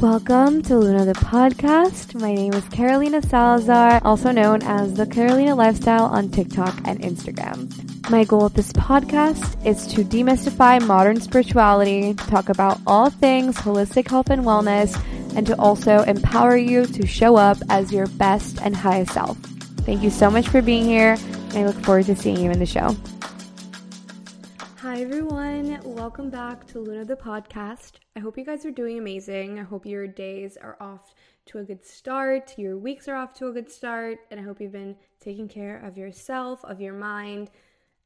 Welcome to Luna the podcast. My name is Carolina Salazar, also known as the Carolina Lifestyle on TikTok and Instagram. My goal with this podcast is to demystify modern spirituality, talk about all things holistic health and wellness, and to also empower you to show up as your best and highest self. Thank you so much for being here, and I look forward to seeing you in the show. Hi, everyone. Welcome back to Luna the podcast. I hope you guys are doing amazing. I hope your days are off to a good start, your weeks are off to a good start, and I hope you've been taking care of yourself, of your mind,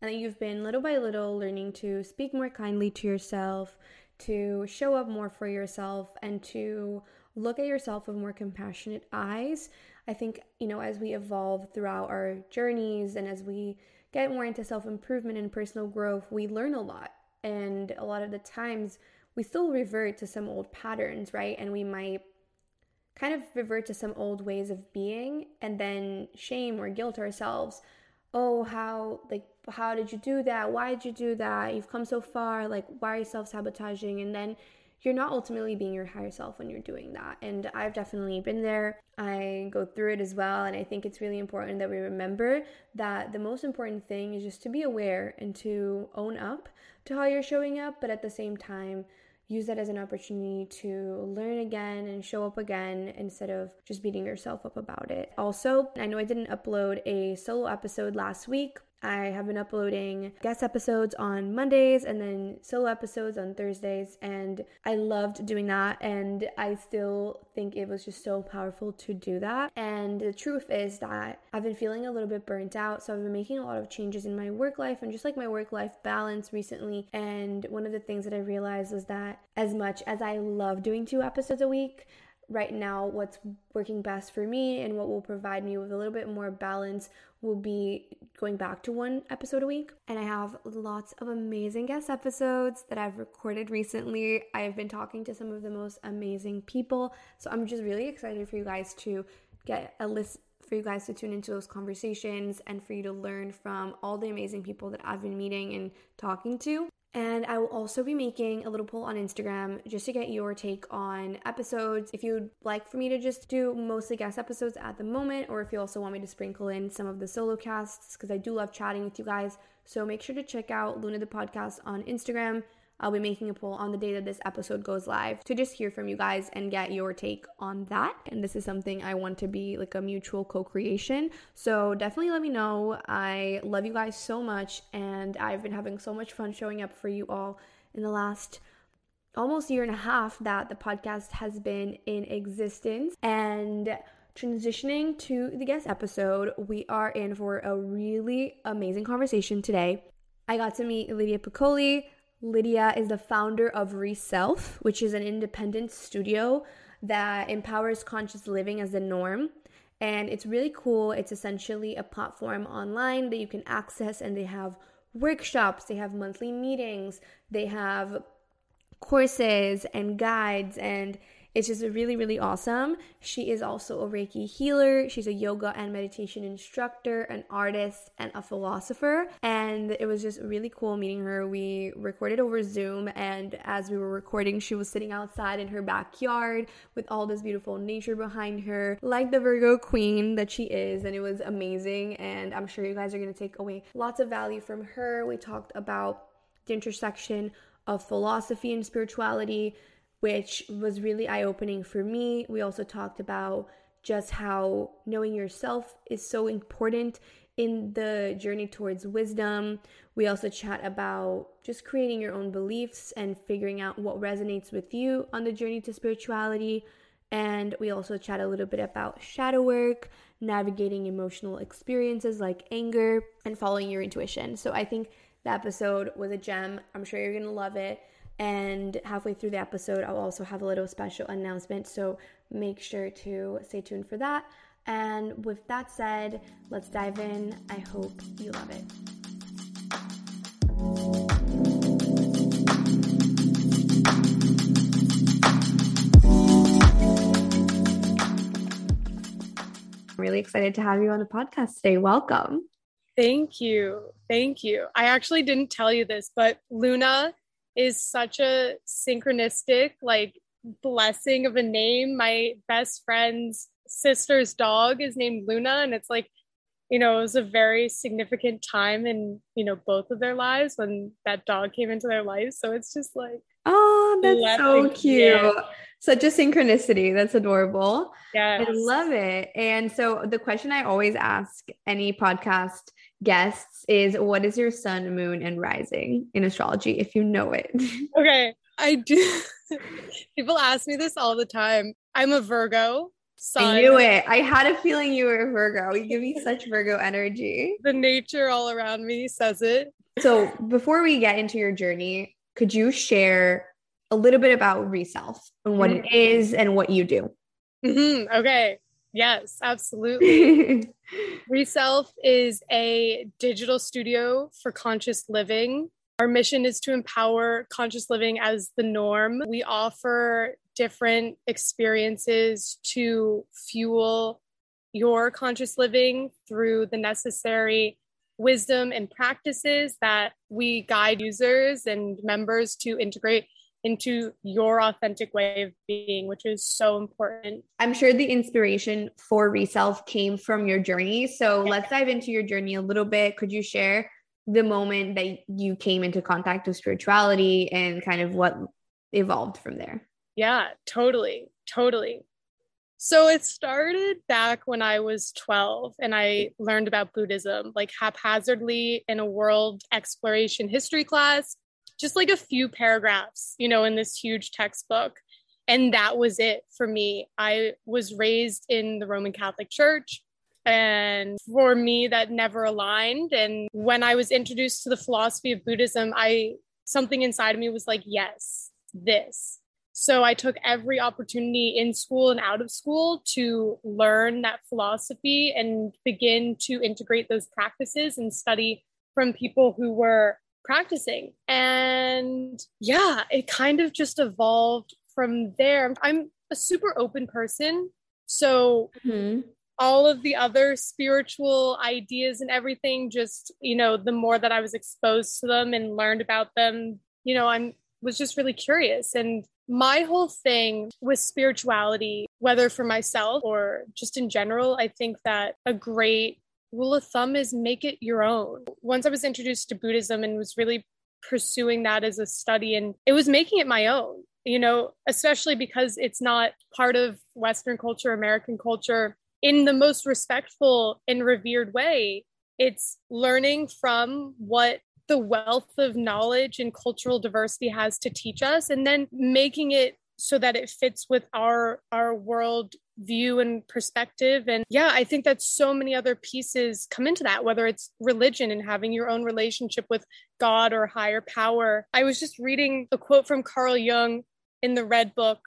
and that you've been little by little learning to speak more kindly to yourself, to show up more for yourself, and to look at yourself with more compassionate eyes. I think, you know, as we evolve throughout our journeys and as we get more into self improvement and personal growth, we learn a lot. And a lot of the times, we still revert to some old patterns, right? And we might kind of revert to some old ways of being and then shame or guilt ourselves. Oh, how, like, how did you do that? Why did you do that? You've come so far. Like, why are you self sabotaging? And then you're not ultimately being your higher self when you're doing that. And I've definitely been there. I go through it as well. And I think it's really important that we remember that the most important thing is just to be aware and to own up to how you're showing up, but at the same time, use that as an opportunity to learn again and show up again instead of just beating yourself up about it. Also, I know I didn't upload a solo episode last week. I have been uploading guest episodes on Mondays and then solo episodes on Thursdays, and I loved doing that. And I still think it was just so powerful to do that. And the truth is that I've been feeling a little bit burnt out, so I've been making a lot of changes in my work life and just like my work life balance recently. And one of the things that I realized was that as much as I love doing two episodes a week, right now what's working best for me and what will provide me with a little bit more balance will be going back to one episode a week. And I have lots of amazing guest episodes that I've recorded recently. I've been talking to some of the most amazing people. So I'm just really excited for you guys to get a list for you guys to tune into those conversations and for you to learn from all the amazing people that I've been meeting and talking to. And I will also be making a little poll on Instagram just to get your take on episodes. If you'd like for me to just do mostly guest episodes at the moment, or if you also want me to sprinkle in some of the solo casts, because I do love chatting with you guys. So make sure to check out Luna the Podcast on Instagram. I'll be making a poll on the day that this episode goes live to just hear from you guys and get your take on that. And this is something I want to be like a mutual co creation. So definitely let me know. I love you guys so much, and I've been having so much fun showing up for you all in the last almost year and a half that the podcast has been in existence. And transitioning to the guest episode, we are in for a really amazing conversation today. I got to meet Lydia Piccoli, Lydia is the founder of Reself, which is an independent studio that empowers conscious living as the norm. And it's really cool. It's essentially a platform online that you can access, and they have workshops, they have monthly meetings, they have courses and guides and it's just really, really awesome. She is also a Reiki healer. She's a yoga and meditation instructor, an artist, and a philosopher. And it was just really cool meeting her. We recorded over Zoom, and as we were recording, she was sitting outside in her backyard with all this beautiful nature behind her, like the Virgo queen that she is. And it was amazing. And I'm sure you guys are going to take away lots of value from her. We talked about the intersection of philosophy and spirituality which was really eye opening for me. We also talked about just how knowing yourself is so important in the journey towards wisdom. We also chat about just creating your own beliefs and figuring out what resonates with you on the journey to spirituality. And we also chat a little bit about shadow work, navigating emotional experiences like anger, and following your intuition. So I think the episode was a gem. I'm sure you're going to love it. And halfway through the episode, I'll also have a little special announcement. So make sure to stay tuned for that. And with that said, let's dive in. I hope you love it. I'm really excited to have you on the podcast today. Welcome. Thank you. Thank you. I actually didn't tell you this, but Luna is such a synchronistic, like, blessing of a name. My best friend's sister's dog is named Luna, and it's like, you know, it was a very significant time in, you know, both of their lives when that dog came into their lives. So it's just like, oh, that's so cute. Such a synchronicity. That's adorable. Yeah. I love it. And so the question I always ask any podcast guests is what is your sun, moon, and rising in astrology, if you know it? Okay. I do. People ask me this all the time. I'm a Virgo. Sun. I knew it. I had a feeling you were a Virgo. You give me such Virgo energy. The nature all around me says it. So, before we get into your journey, could you share a little bit about Reself and what mm-hmm. it is and what you do? Mm-hmm. Okay. Yes, absolutely. Mm-hmm. Reself is a digital studio for conscious living. Our mission is to empower conscious living as the norm. We offer different experiences to fuel your conscious living through the necessary wisdom and practices that we guide users and members to integrate into your authentic way of being, which is so important. I'm sure the inspiration for Reself came from your journey. So let's dive into your journey a little bit. Could you share the moment that you came into contact with spirituality and kind of what evolved from there? Yeah, totally. Totally. So it started back when I was 12 and I learned about Buddhism, like haphazardly in a world exploration history class just like a few paragraphs, you know, in this huge textbook. And that was it for me. I was raised in the Roman Catholic Church. And for me, that never aligned. And when I was introduced to the philosophy of Buddhism, I something inside of me was like, yes, this. So I took every opportunity in school and out of school to learn that philosophy and begin to integrate those practices and study from people who were practicing. And yeah, it kind of just evolved from there. I'm a super open person. So mm-hmm. all of the other spiritual ideas and everything, just, you know, the more that I was exposed to them and learned about them, you know, I'm was just really curious. And my whole thing with spirituality, whether for myself or just in general, I think that a great rule of thumb is make it your own. Once I was introduced to Buddhism and was really pursuing that as a study, and it was making it my own, you know, especially because it's not part of Western culture, American culture in the most respectful and revered way. It's learning from what the wealth of knowledge and cultural diversity has to teach us and then making it so that it fits with our our world view and perspective. And yeah i think that so many other pieces come into that whether it's religion and having your own relationship with god or higher power. I was just reading a quote from carl jung in the red book.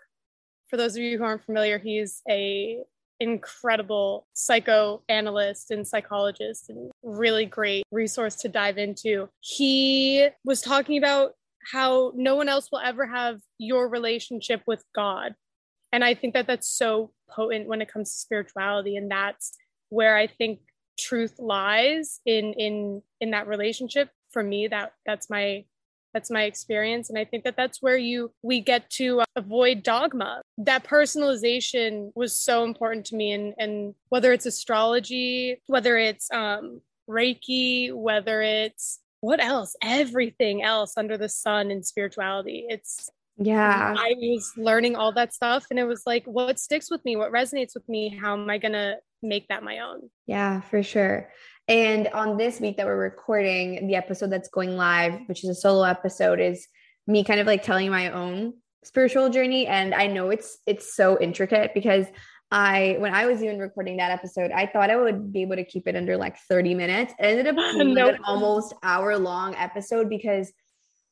For those of you who aren't familiar he's a incredible psychoanalyst and psychologist and really great resource to dive into. He was talking about how no one else will ever have your relationship with God. And I think that that's so potent when it comes to spirituality and that's where I think truth lies in in in that relationship. For me that that's my that's my experience. And i think that that's where you we get to avoid dogma. That personalization was so important to me and and whether it's astrology whether it's um reiki whether it's what else? Everything else under the sun in spirituality. It's yeah. I was learning all that stuff and it was like, what sticks with me? What resonates with me? How am I going to make that my own? Yeah, for sure. And on this week that we're recording, the episode that's going live, which is a solo episode, is me kind of like telling my own spiritual journey. And I know it's it's so intricate because I when I was even recording that episode, I thought I would be able to keep it under like 30 minutes. It ended up being an almost hour long episode because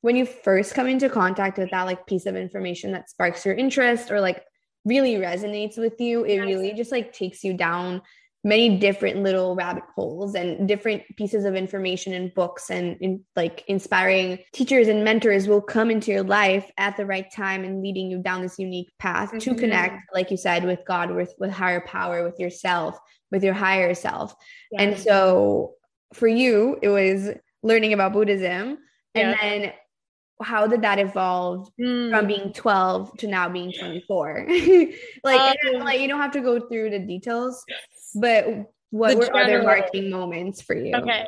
when you first come into contact with that like piece of information that sparks your interest or like really resonates with you, it really just like takes you down many different little rabbit holes and different pieces of information and books and in, like inspiring teachers and mentors will come into your life at the right time and leading you down this unique path mm-hmm. to connect like you said with god with with higher power with yourself with your higher self yeah. and so for you it was learning about buddhism yeah. and then how did that evolve mm. from being 12 to now being 24 like, um, like you don't have to go through the details but what were general, other marking moments for you? Okay.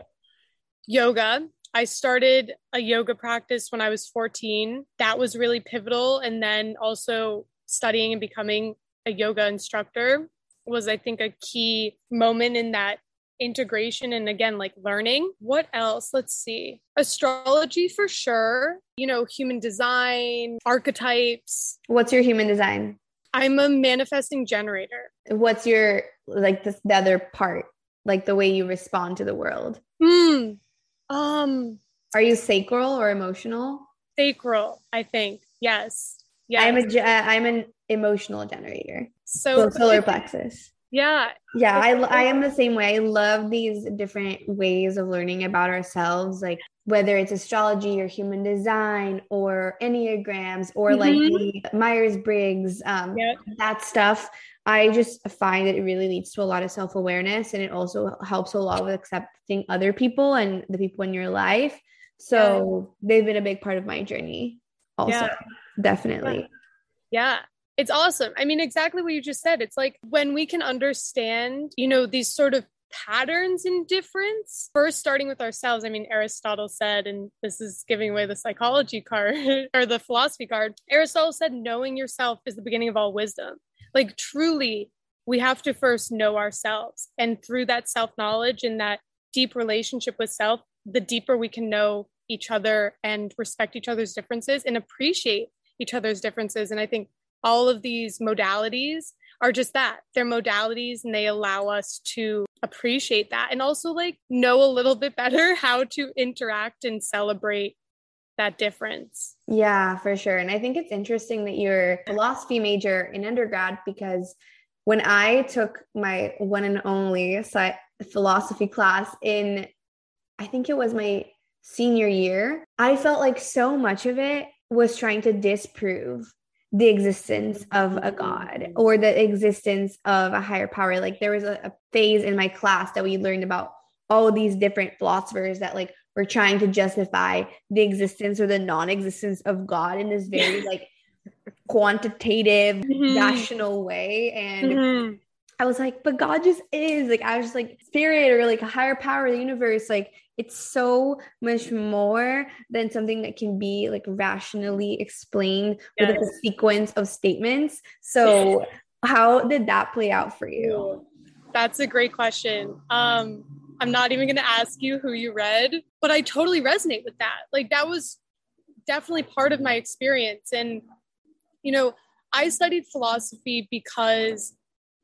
Yoga. I started a yoga practice when i was 14 that was really pivotal. And then also studying and becoming a yoga instructor was i think a key moment in that integration and again like learning. What else? Let's see. Astrology for sure. You know human design archetypes. What's your human design i'm a manifesting generator. What's your like this, the other part? Like the way you respond to the world? Hmm. Um. Are you sacral or emotional? Sacral i think. Yes. Yeah i'm a i'm an emotional generator. So, so solar plexus. Yeah. Yeah, I I am the same way. I love these different ways of learning about ourselves like whether it's astrology or human design or enneagrams or mm-hmm. like the Myers-Briggs um yep. that stuff. I just find that it really leads to a lot of self-awareness and it also helps a lot with accepting other people and the people in your life. So, yeah. they've been a big part of my journey also. Yeah. Definitely. Yeah it's awesome. I mean, exactly what you just said. It's like when we can understand, you know, these sort of patterns in difference, first starting with ourselves. I mean, Aristotle said, and this is giving away the psychology card or the philosophy card. Aristotle said, knowing yourself is the beginning of all wisdom. Like, truly, we have to first know ourselves. And through that self knowledge and that deep relationship with self, the deeper we can know each other and respect each other's differences and appreciate each other's differences. And I think all of these modalities are just that they're modalities and they allow us to appreciate that and also like know a little bit better how to interact and celebrate that difference. Yeah, for sure. And I think it's interesting that you're a philosophy major in undergrad because when I took my one and only philosophy class in, I think it was my senior year, I felt like so much of it was trying to disprove the existence of a god or the existence of a higher power like there was a, a, phase in my class that we learned about all these different philosophers that like were trying to justify the existence or the non-existence of god in this very like quantitative mm-hmm. rational way and mm-hmm. i was like but god just is like i was just like spirit or like a higher power of the universe like it's so much more than something that can be like rationally explained yes. with a sequence of statements. So, how did that play out for you? That's a great question. Um, I'm not even going to ask you who you read, but I totally resonate with that. Like, that was definitely part of my experience. And, you know, I studied philosophy because,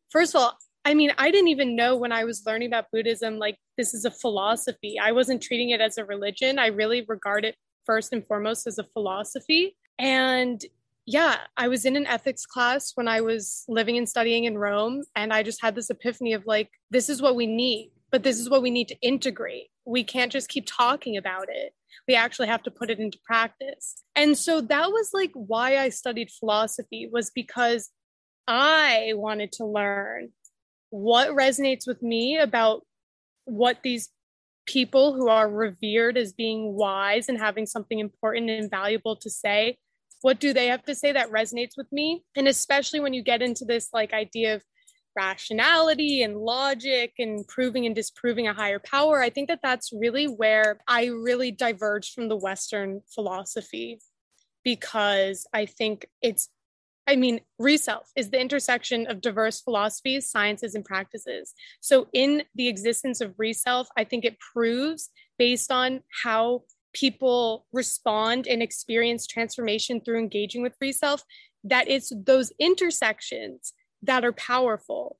first of all, I mean, I didn't even know when I was learning about Buddhism, like this is a philosophy. I wasn't treating it as a religion. I really regard it first and foremost as a philosophy. And yeah, I was in an ethics class when I was living and studying in Rome. And I just had this epiphany of like, this is what we need, but this is what we need to integrate. We can't just keep talking about it. We actually have to put it into practice. And so that was like why I studied philosophy, was because I wanted to learn what resonates with me about what these people who are revered as being wise and having something important and valuable to say what do they have to say that resonates with me? And especially when you get into this like idea of rationality and logic and proving and disproving a higher power i think that that's really where i really diverged from the western philosophy because i think it's I mean, reself is the intersection of diverse philosophies, sciences, and practices. So, in the existence of reself, I think it proves based on how people respond and experience transformation through engaging with reself that it's those intersections that are powerful,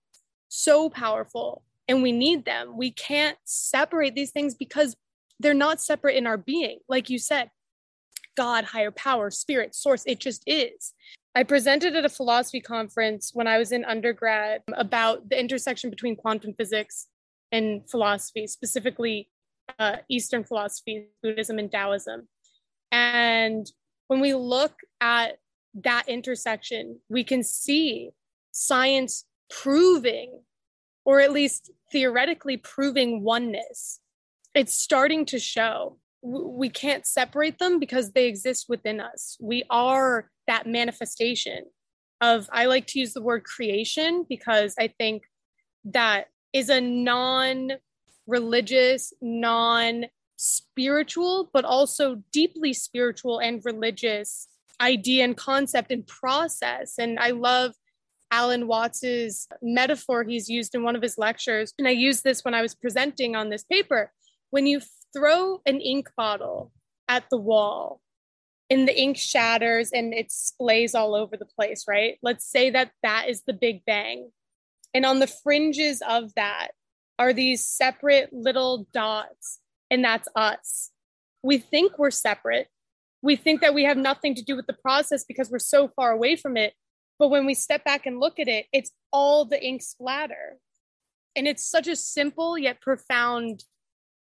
so powerful, and we need them. We can't separate these things because they're not separate in our being. Like you said, God, higher power, spirit, source. It just is. I presented at a philosophy conference when I was in undergrad about the intersection between quantum physics and philosophy, specifically uh, Eastern philosophy, Buddhism, and Taoism. And when we look at that intersection, we can see science proving, or at least theoretically proving oneness. It's starting to show. We can't separate them because they exist within us. We are that manifestation of, I like to use the word creation because I think that is a non religious, non spiritual, but also deeply spiritual and religious idea and concept and process. And I love Alan Watts's metaphor he's used in one of his lectures. And I used this when I was presenting on this paper. When you throw an ink bottle at the wall and the ink shatters and it splays all over the place, right? Let's say that that is the Big Bang. And on the fringes of that are these separate little dots, and that's us. We think we're separate. We think that we have nothing to do with the process because we're so far away from it. But when we step back and look at it, it's all the ink splatter. And it's such a simple yet profound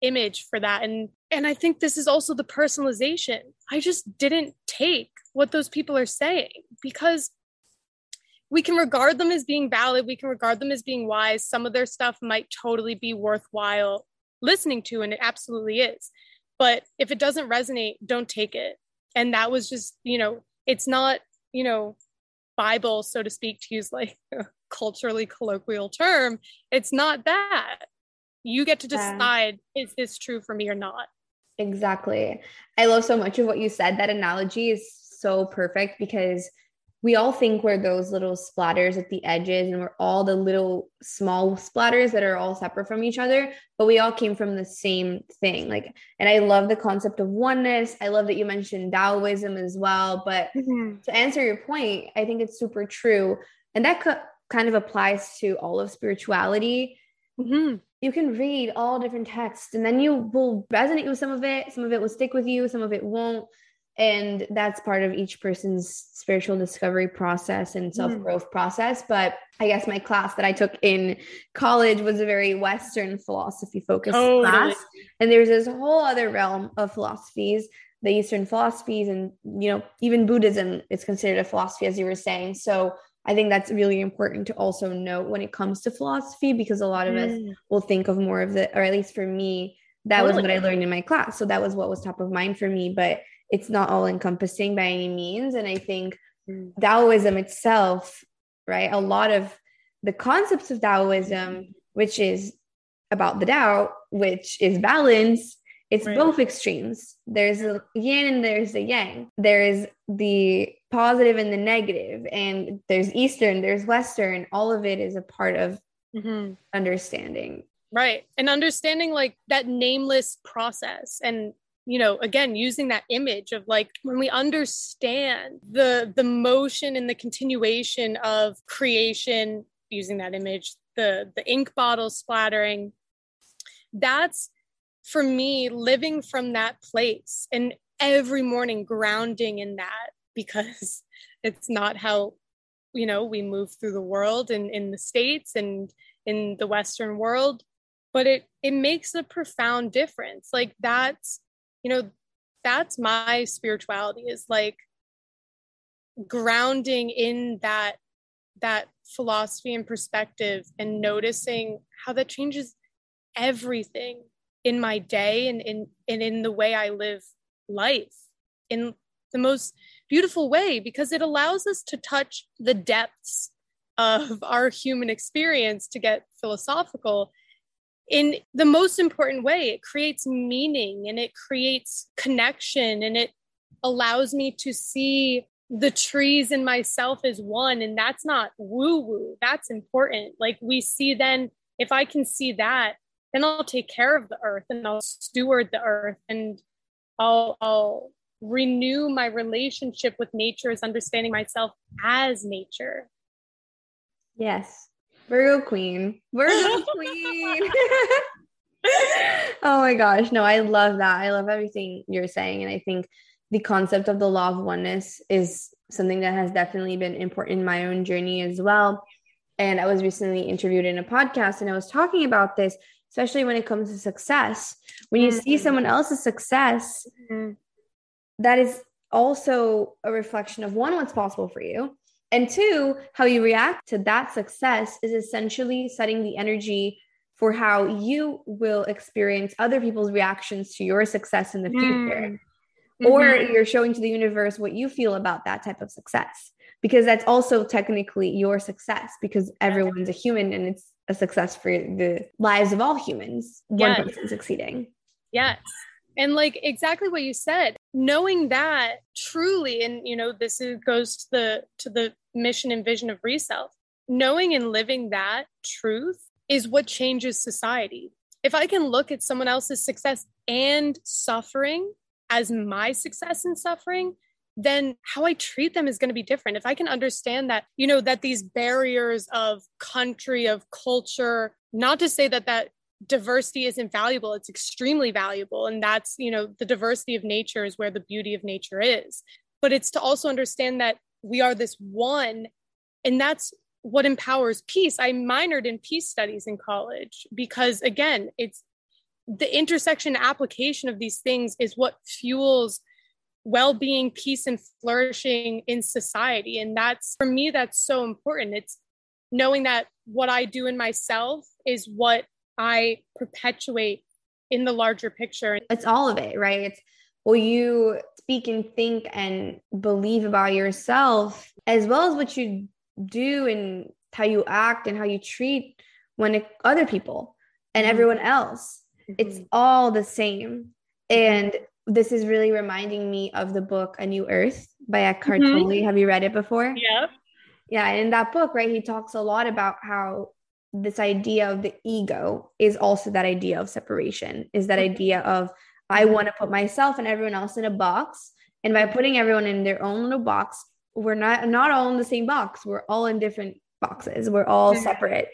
image for that. And and I think this is also the personalization. I just didn't take what those people are saying because we can regard them as being valid. We can regard them as being wise. Some of their stuff might totally be worthwhile listening to and it absolutely is. But if it doesn't resonate don't take it. And that was just you know it's not you know bible so to speak to use like a culturally colloquial term it's not that you get to decide yeah. is this true for me or not? Exactly. I love so much of what you said. That analogy is so perfect because we all think we're those little splatters at the edges and we're all the little small splatters that are all separate from each other but we all came from the same thing. Like and i love the concept of oneness. I love that you mentioned taoism as well but mm-hmm. to answer your point i think it's super true. And that co- kind of applies to all of spirituality mm-hmm. you can read all different texts and then you will resonate with some of it some of it will stick with you some of it won't and that's part of each person's spiritual discovery process and self-growth mm. process but i guess my class that i took in college was a very western philosophy focused totally. class and there's this whole other realm of philosophies the eastern philosophies and you know even buddhism is considered a philosophy as you were saying so i think that's really important to also note when it comes to philosophy because a lot of mm. us will think of more of the or at least for me that totally. was what i learned in my class so that was what was top of mind for me but it's not all encompassing by any means. And I think mm. Taoism itself, right? A lot of the concepts of Taoism, which is about the Tao, which is balance, it's right. both extremes. There's a yin and there's a yang. There's the positive and the negative, and there's Eastern, there's Western. All of it is a part of mm-hmm. understanding. Right. And understanding like that nameless process and you know again using that image of like when we understand the the motion and the continuation of creation using that image the the ink bottle splattering that's for me living from that place and every morning grounding in that because it's not how you know we move through the world and in the states and in the western world but it it makes a profound difference. Like that's you know that's my spirituality is like grounding in that that philosophy and perspective and noticing how that changes everything in my day and in and in the way I live life. In the most beautiful way because it allows us to touch the depths of our human experience to get philosophical in the most important way. It creates meaning and it creates connection and it allows me to see the trees and myself as one. And that's not woo woo, that's important. Like we see then, if I can see that, then I'll take care of the earth and I'll steward the earth and I'll, I'll renew my relationship with nature is understanding myself as nature. Yes. Virgo queen. Virgo queen. oh my gosh. No, I love that. I love everything you're saying. And I think the concept of the law of oneness is something that has definitely been important in my own journey as well. And I was recently interviewed in a podcast and I was talking about this, especially when it comes to success. When you mm-hmm. see someone else's success, mm-hmm. That is also a reflection of one, what's possible for you. And two, how you react to that success is essentially setting the energy for how you will experience other people's reactions to your success in the future. Mm mm-hmm. or you're showing to the universe what you feel about that type of success because that's also technically your success because everyone's a human and it's a success for the lives of all humans one person succeeding yes and like exactly what you said knowing that truly and you know this is, goes to the to the mission and vision of reself knowing and living that truth is what changes society if i can look at someone else's success and suffering as my success and suffering, then how I treat them is going to be different. If I can understand that, you know, that these barriers of country, of culture, not to say that that diversity is invaluable it's extremely valuable. And that's, you know, the diversity of nature is where the beauty of nature is. But it's to also understand that we are this one. And that's what empowers peace. I minored in peace studies in college because, again, it's the intersection application of these things is what fuels well-being peace and flourishing in society and that's for me that's so important it's knowing that what i do in myself is what i perpetuate in the larger picture it's all of it right it's what you speak and think and believe about yourself as well as what you do and how you act and how you treat when it, other people and mm-hmm. everyone else it's mm-hmm. all the same. And this is really reminding me of the book A New Earth by Eckhart mm-hmm. Tolle. Have you read it before? Yeah. Yeah. And in that book, right, he talks a lot about how this idea of the ego is also that idea of separation, is that mm-hmm. idea of I want to put myself and everyone else in a box. And by putting everyone in their own little box, we're not not all in the same box. We're all in different boxes. We're all mm-hmm. separate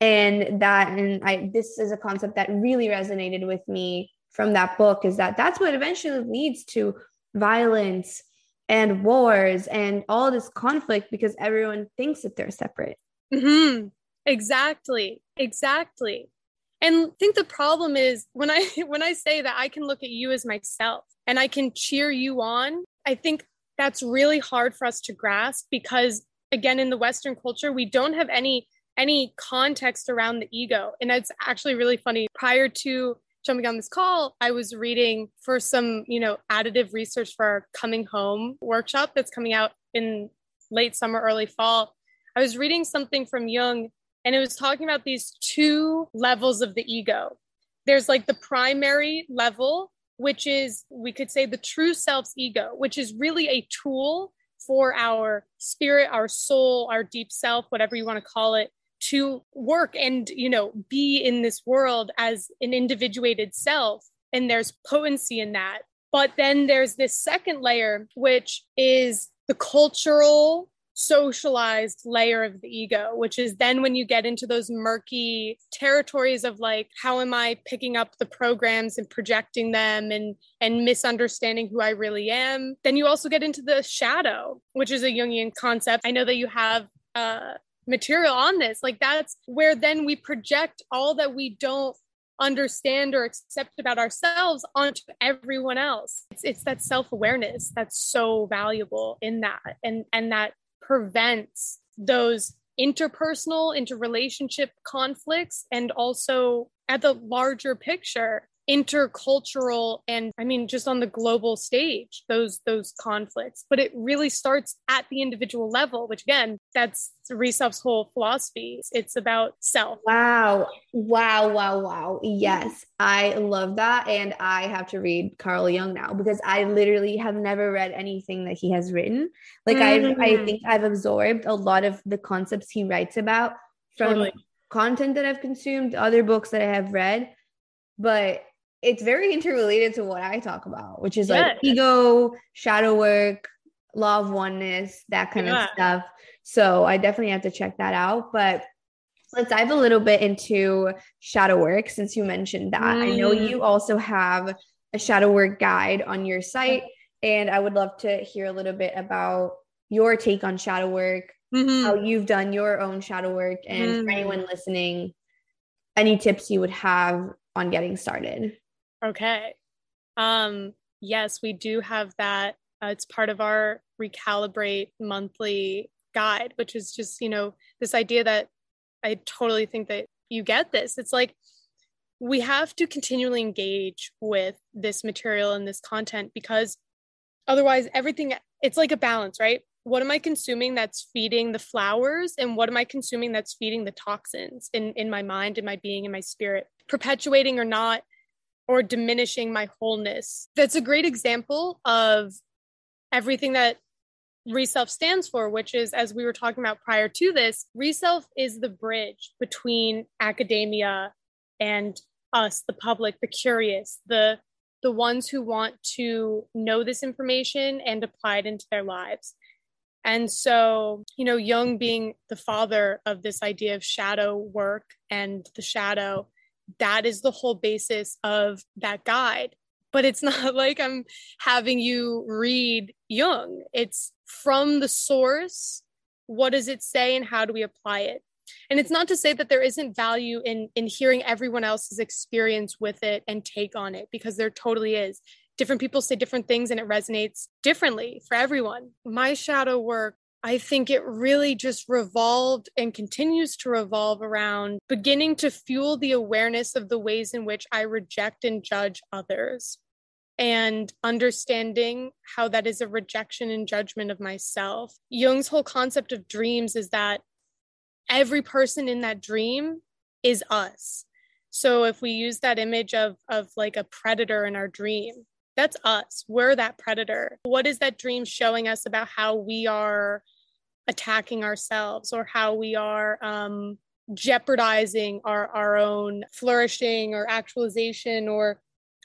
and that and i this is a concept that really resonated with me from that book is that that's what eventually leads to violence and wars and all this conflict because everyone thinks that they're separate mm-hmm. Exactly exactly and I think the problem is when i when i say that i can look at you as myself and i can cheer you on i think that's really hard for us to grasp because again in the western culture we don't have any any context around the ego. And it's actually really funny. Prior to jumping on this call, I was reading for some, you know, additive research for our coming home workshop that's coming out in late summer, early fall. I was reading something from Jung and it was talking about these two levels of the ego. There's like the primary level, which is, we could say, the true self's ego, which is really a tool for our spirit, our soul, our deep self, whatever you want to call it, to work and you know be in this world as an individuated self and there's potency in that but then there's this second layer which is the cultural socialized layer of the ego which is then when you get into those murky territories of like how am i picking up the programs and projecting them and and misunderstanding who i really am then you also get into the shadow which is a jungian concept i know that you have uh, material on this. Like that's where then we project all that we don't understand or accept about ourselves onto everyone else. It's, it's that self-awareness that's so valuable in that and and that prevents those interpersonal interrelationship conflicts and also at the larger picture intercultural and i mean just on the global stage those those conflicts. But it really starts at the individual level which again that's reself's whole philosophy. It's about self. Wow. Wow wow wow. Yes i love that. And i have to read carl jung now because i literally have never read anything that he has written. Like mm-hmm. i i think i've absorbed a lot of the concepts he writes about from totally. content that i've consumed other books that i have read. But it's very interrelated to what I talk about, which is like ego, shadow work, law of oneness, that kind yeah. of stuff. So I definitely have to check that out. But let's dive a little bit into shadow work since you mentioned that. Mm. I know mm. you also have a shadow work guide on your site. And I would love to hear a little bit about your take on shadow work, mm-hmm. how you've done your own shadow work, and mm-hmm. for anyone listening, any tips you would have on getting started. Okay. Um, yes, we do have that. Uh, it's part of our recalibrate monthly guide, which is just, you know, this idea that I totally think that you get this. It's like we have to continually engage with this material and this content because otherwise everything it's like a balance, right? What am I consuming that's feeding the flowers and what am I consuming that's feeding the toxins in in my mind, in my being, in my spirit? Perpetuating or not or diminishing my wholeness. That's a great example of everything that Reself stands for, which is, as we were talking about prior to this, Reself is the bridge between academia and us, the public, the curious, the the ones who want to know this information and apply it into their lives. And so, you know, Jung being the father of this idea of shadow work and the shadow, that is the whole basis of that guide. But it's not like I'm having you read Jung. It's from the source. What does it say and how do we apply it? And it's not to say that there isn't value in in hearing everyone else's experience with it and take on it because there totally is. Different people say different things and it resonates differently for everyone. My shadow work I think it really just revolved and continues to revolve around beginning to fuel the awareness of the ways in which I reject and judge others and understanding how that is a rejection and judgment of myself. Jung's whole concept of dreams is that every person in that dream is us. So if we use that image of of like a predator in our dream, that's us. We're that predator. What is that dream showing us about how we are attacking ourselves or how we are um, jeopardizing our, our own flourishing or actualization or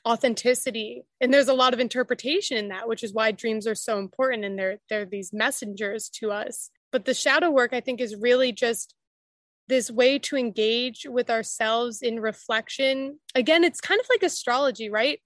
authenticity. And there's a lot of interpretation in that which is why dreams are so important and they're they're these messengers to us. But the shadow work i think is really just this way to engage with ourselves in reflection. Again it's kind of like astrology right?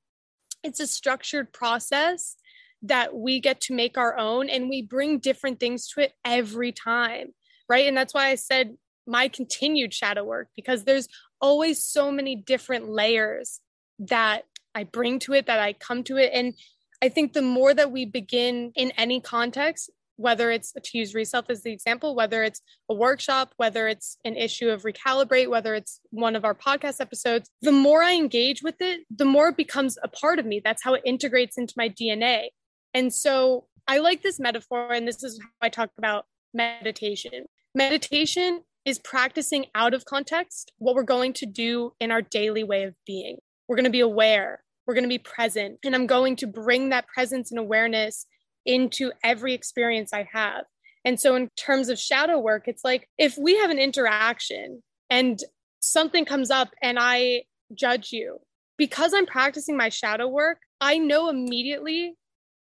It's a structured process that we get to make our own and we bring different things to it every time right and that's why i said my continued shadow work because there's always so many different layers that I bring to it, that I come to it. And I think the more that we begin in any context, whether it's to use reself as the example, whether it's a workshop, whether it's an issue of recalibrate, whether it's one of our podcast episodes, the more I engage with it, the more it becomes a part of me. That's how it integrates into my DNA. And so I like this metaphor, and this is how I talk about meditation. Meditation is practicing out of context what we're going to do in our daily way of being. We're going to be aware, we're going to be present, and I'm going to bring that presence and awareness into every experience I have. And so, in terms of shadow work, it's like if we have an interaction and something comes up and I judge you, because I'm practicing my shadow work, I know immediately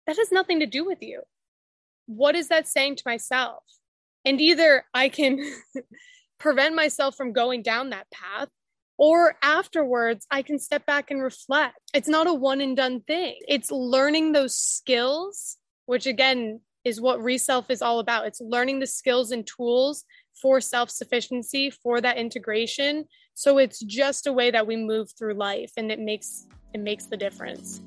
that has nothing to do with you. What is that saying to myself? And either I can prevent myself from going down that path or afterwards, I can step back and reflect. It's not a one and done thing. It's learning those skills, which again is what Reself is all about. It's learning the skills and tools for self sufficiency, for that integration. So it's just a way that we move through life and it makes it makes the difference.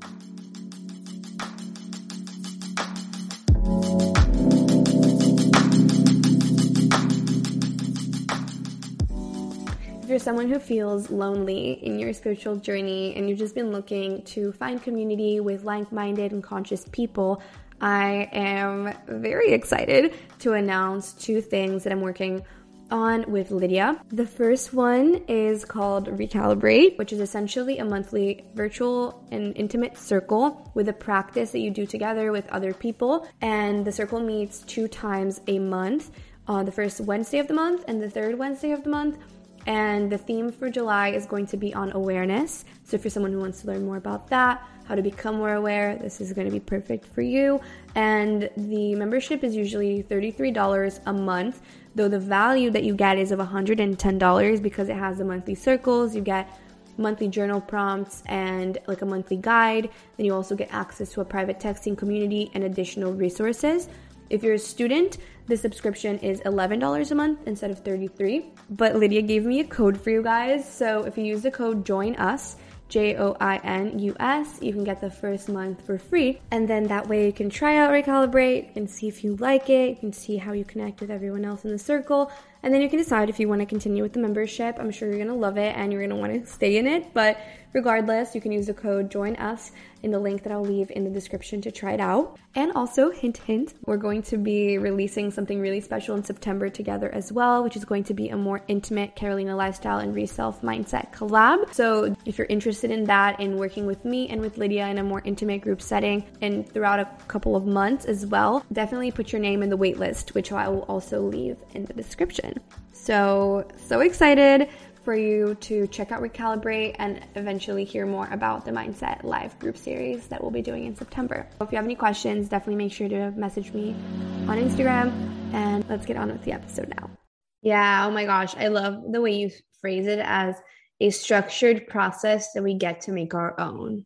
You're someone who feels lonely in your spiritual journey and you've just been looking to find community with like minded and conscious people, I am very excited to announce two things that I'm working on with Lydia. The first one is called Recalibrate, which is essentially a monthly virtual and intimate circle with a practice that you do together with other people. And the circle meets two times a month on the first Wednesday of the month and the third Wednesday of the month and the theme for July is going to be on awareness. So, if you're someone who wants to learn more about that, how to become more aware, this is going to be perfect for you. And the membership is usually $33 a month, though the value that you get is of $110 because it has the monthly circles. You get monthly journal prompts and like a monthly guide. Then you also get access to a private texting community and additional resources. If you're a student, the subscription is $11 a month instead of 33. But Lydia gave me a code for you guys. So if you use the code join us, J O I N U S. You can get the first month for free. And then that way you can try out Recalibrate and see if you like it. You can see how you connect with everyone else in the circle. And then you can decide if you want to continue with the membership. I'm sure you're going to love it and you're going to want to stay in it. But regardless, you can use the code join us in the link that I'll leave in the description to try it out. And also, hint, hint, we're going to be releasing something really special in September together as well, which is going to be a more intimate Carolina lifestyle and reself mindset collab. So, if you're interested in that and working with me and with Lydia in a more intimate group setting and throughout a couple of months as well, definitely put your name in the waitlist, which I will also leave in the description. So, so excited for you to check out Recalibrate and eventually hear more about the Mindset Live group series that we'll be doing in September. If you have any questions, definitely make sure to message me on Instagram and let's get on with the episode now. Yeah, oh my gosh, I love the way you phrase it as a structured process that we get to make our own.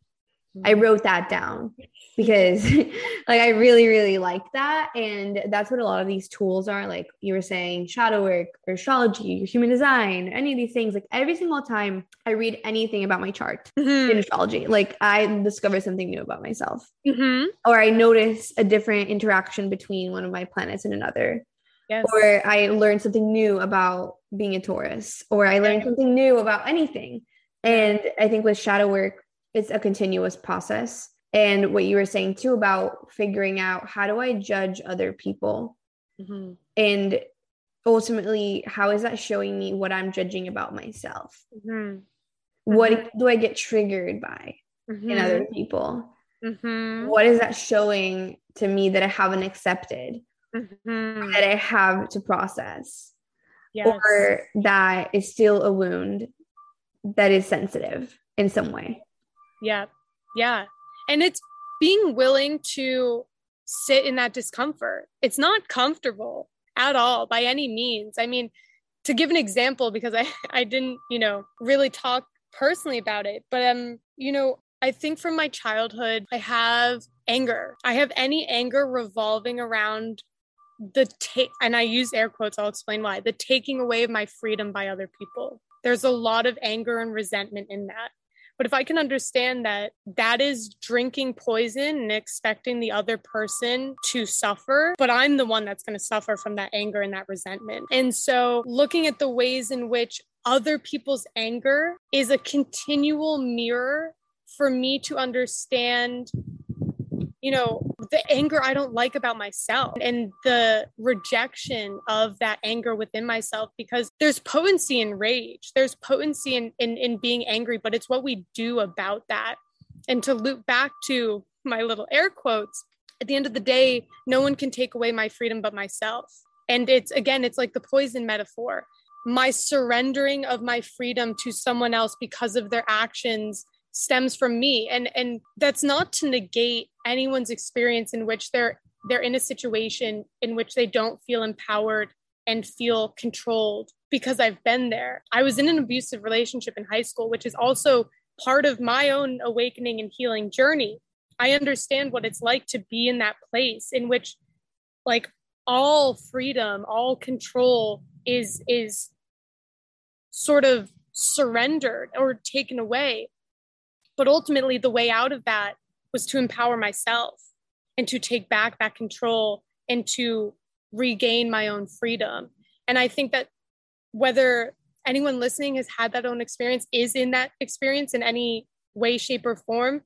I mm-hmm. wrote that down because like I really really like that and that's what a lot of these tools are like you were saying shadow work or astrology human design any of these things like every single time I read anything about my chart mm-hmm. in astrology like I discover something new about myself mm-hmm. or I notice a different interaction between one of my planets and another yes. or I learn something new about being a Taurus or I learn something new about anything and I think with shadow work it's a continuous process and what you were saying too about figuring out how do i judge other people mm-hmm. and ultimately how is that showing me what i'm judging about myself mm-hmm. what mm-hmm. do i get triggered by in other mm-hmm. people mm-hmm. what is that showing to me that i haven't accepted that i have to process yes. or that is still a wound that is sensitive in some way yeah. Yeah. And it's being willing to sit in that discomfort. It's not comfortable at all by any means. I mean, to give an example, because I, I didn't, you know, really talk personally about it, but um, you know, I think from my childhood, I have anger. I have any anger revolving around the take, and I use air quotes, I'll explain why the taking away of my freedom by other people. There's a lot of anger and resentment in that. But if I can understand that that is drinking poison and expecting the other person to suffer, but I'm the one that's going to suffer from that anger and that resentment. And so looking at the ways in which other people's anger is a continual mirror for me to understand you know, the anger I don't like about myself and the rejection of that anger within myself because there's potency in rage. There's potency in, in, in being angry, but it's what we do about that. And to loop back to my little air quotes, at the end of the day, no one can take away my freedom but myself. And it's again, it's like the poison metaphor. My surrendering of my freedom to someone else because of their actions stems from me and and that's not to negate anyone's experience in which they're they're in a situation in which they don't feel empowered and feel controlled because I've been there. I was in an abusive relationship in high school, which is also part of my own awakening and healing journey. I understand what it's like to be in that place in which like all freedom, all control is is sort of surrendered or taken away. But ultimately the way out of that was to empower myself and to take back that control and to regain my own freedom. And I think that whether anyone listening has had that own experience, is in that experience in any way, shape, or form,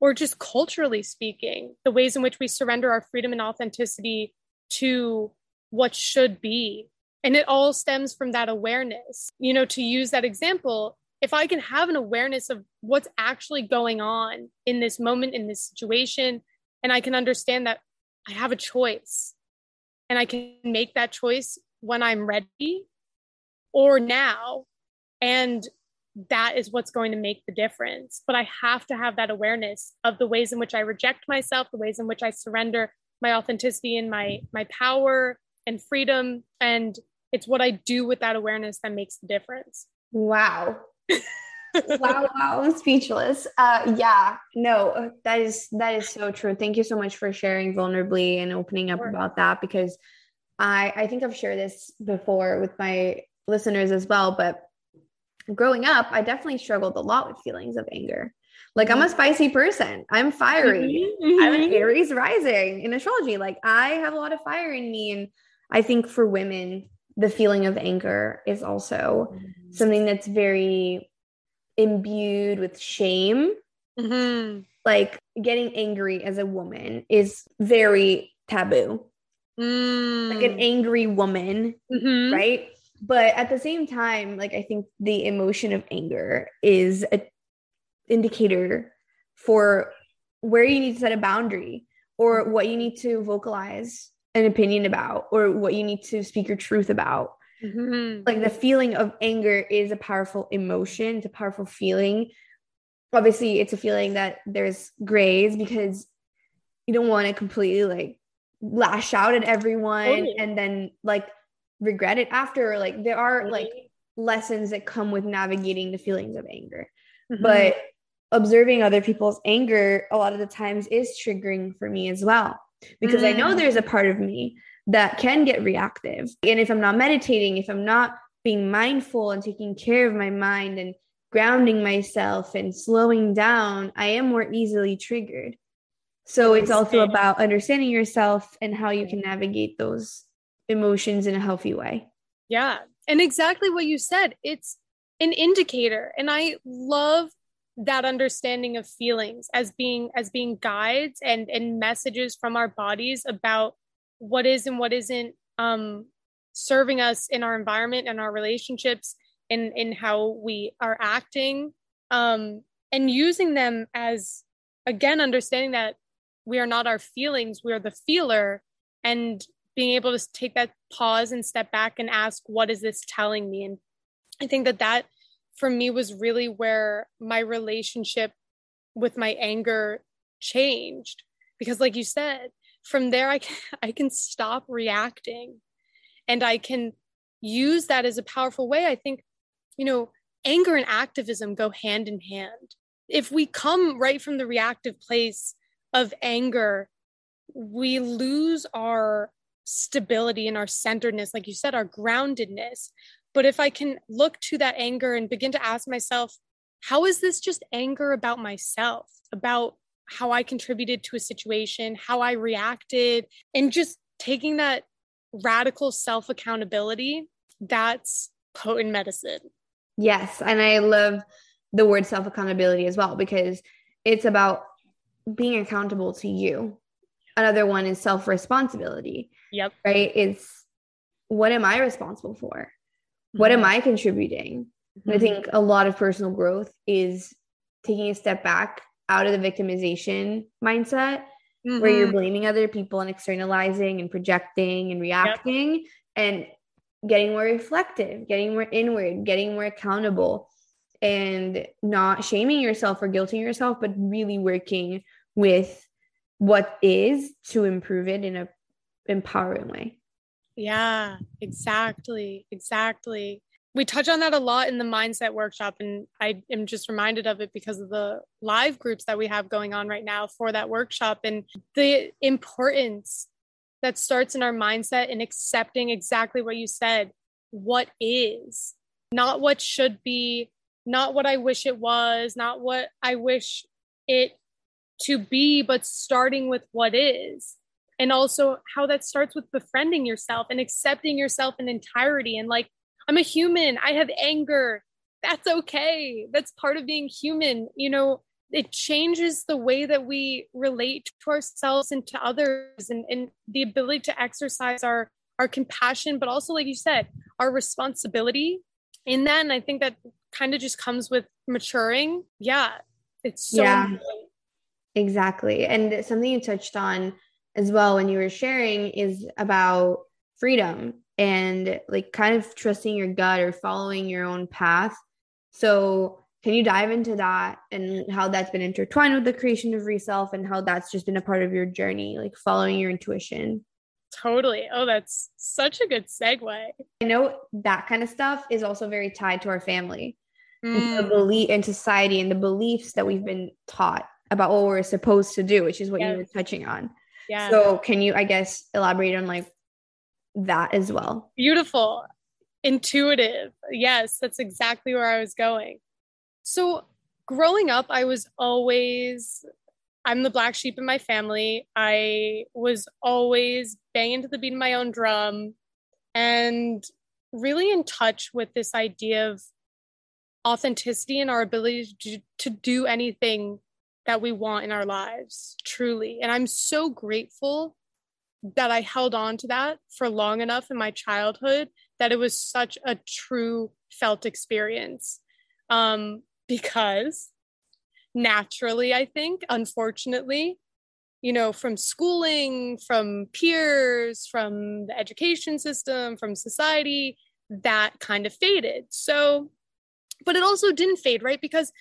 or just culturally speaking, the ways in which we surrender our freedom and authenticity to what should be. And it all stems from that awareness. You know, to use that example, if I can have an awareness of what's actually going on in this moment, in this situation, and I can understand that I have a choice and I can make that choice when I'm ready or now. And that is what's going to make the difference. But I have to have that awareness of the ways in which I reject myself, the ways in which I surrender my authenticity and my my power and freedom and it's what I do with that awareness that makes the difference. Wow. Wow, wow, I'm speechless. Uh, yeah, no, that is that is so true. Thank you so much for sharing vulnerably and opening up sure. about that because I I think I've shared this before with my listeners as well, but growing up, I definitely struggled a lot with feelings of anger. Like I'm a mm-hmm. spicy person. I'm fiery. Mm-hmm. I'm an mm-hmm. Aries rising in astrology. Like I have a lot of fire in me. And I think for women, the feeling of anger is also mm-hmm. something that's very imbued with shame. Mm-hmm. Like getting angry as a woman is very taboo. Mm. Like an angry woman, mm-hmm. right? But at the same time, like I think the emotion of anger is a indicator for where you need to set a boundary or what you need to vocalize an opinion about or what you need to speak your truth about. Mm-hmm. Like the feeling of anger is a powerful emotion, it's a powerful feeling. Obviously, it's a feeling that there's grays because you don't want to completely like lash out at everyone yeah. and then like regret it after. Like there are like lessons that come with navigating the feelings of anger. Mm-hmm. But observing other people's anger a lot of the times is triggering for me as well because mm. I know mm. there's a part of me that can get reactive. And if I'm not meditating, if I'm not being mindful and taking care of my mind and grounding myself and slowing down, I am more easily triggered. So it's also about understanding yourself and how you can navigate those emotions in a healthy way. Yeah. And exactly what you said. It's an indicator. And I love that understanding of feelings as being as being guides and and messages from our bodies about what is and what isn't um serving us in our environment and our relationships in in how we are acting um and using them as again understanding that we are not our feelings we are the feeler and being able to take that pause and step back and ask what is this telling me? And i think that that for me was really where my relationship with my anger changed. Because like you said from there i can, I can stop reacting. And i can use that as a powerful way. I think you know anger and activism go hand in hand. If we come right from the reactive place of anger we lose our stability and our centeredness like you said our groundedness but if I can look to that anger and begin to ask myself, how is this just anger about myself, about how I contributed to a situation, how I reacted, and just taking that radical self accountability, that's potent medicine. Yes. And I love the word self accountability as well because it's about being accountable to you. Another one is self responsibility. Yep. Right. It's what am I responsible for? What am mm-hmm. i contributing mm-hmm. i think a lot of personal growth is taking a step back out of the victimization mindset mm-hmm. where you're mm-hmm. blaming other people and externalizing and projecting and reacting yep. and getting more reflective getting more inward getting more accountable and not shaming yourself or guilting yourself but really working with what is to improve it in a empowering way yeah, exactly. Exactly. We touch on that a lot in the mindset workshop. And I am just reminded of it because of the live groups that we have going on right now for that workshop and the importance that starts in our mindset and accepting exactly what you said what is, not what should be, not what I wish it was, not what I wish it to be, but starting with what is and also how that starts with befriending yourself and accepting yourself in entirety. And like i'm a human. I have anger. That's okay. That's part of being human. You know it changes the way that we relate to ourselves and to others and, and the ability to exercise our our compassion but also like you said our responsibility. In that and i think that kind of just comes with maturing. Yeah it's so yeah. exactly. And something you touched on as well when you were sharing is about freedom and like kind of trusting your gut or following your own path. So, can you dive into that and how that's been intertwined with the creation of Reself and how that's just been a part of your journey, like following your intuition? Totally. Oh, that's such a good segue. I know that kind of stuff is also very tied to our family. mm. the belief in society and the beliefs that we've been taught about what we're supposed to do, which is what yes. you were touching on. Yeah. So can you, I guess, elaborate on like that as well? Beautiful. Intuitive. Yes, that's exactly where I was going. So growing up, I was always I'm the black sheep in my family. I was always banging to the beat of my own drum and really in touch with this idea of authenticity and our ability to, to do anything that we want in our lives, truly. And I'm so grateful that I held on to that for long enough in my childhood that it was such a true felt experience. Um, because naturally, I think, unfortunately, you know, from schooling, from peers, from the education system, from society, that kind of faded. So, but it also didn't fade, right? Because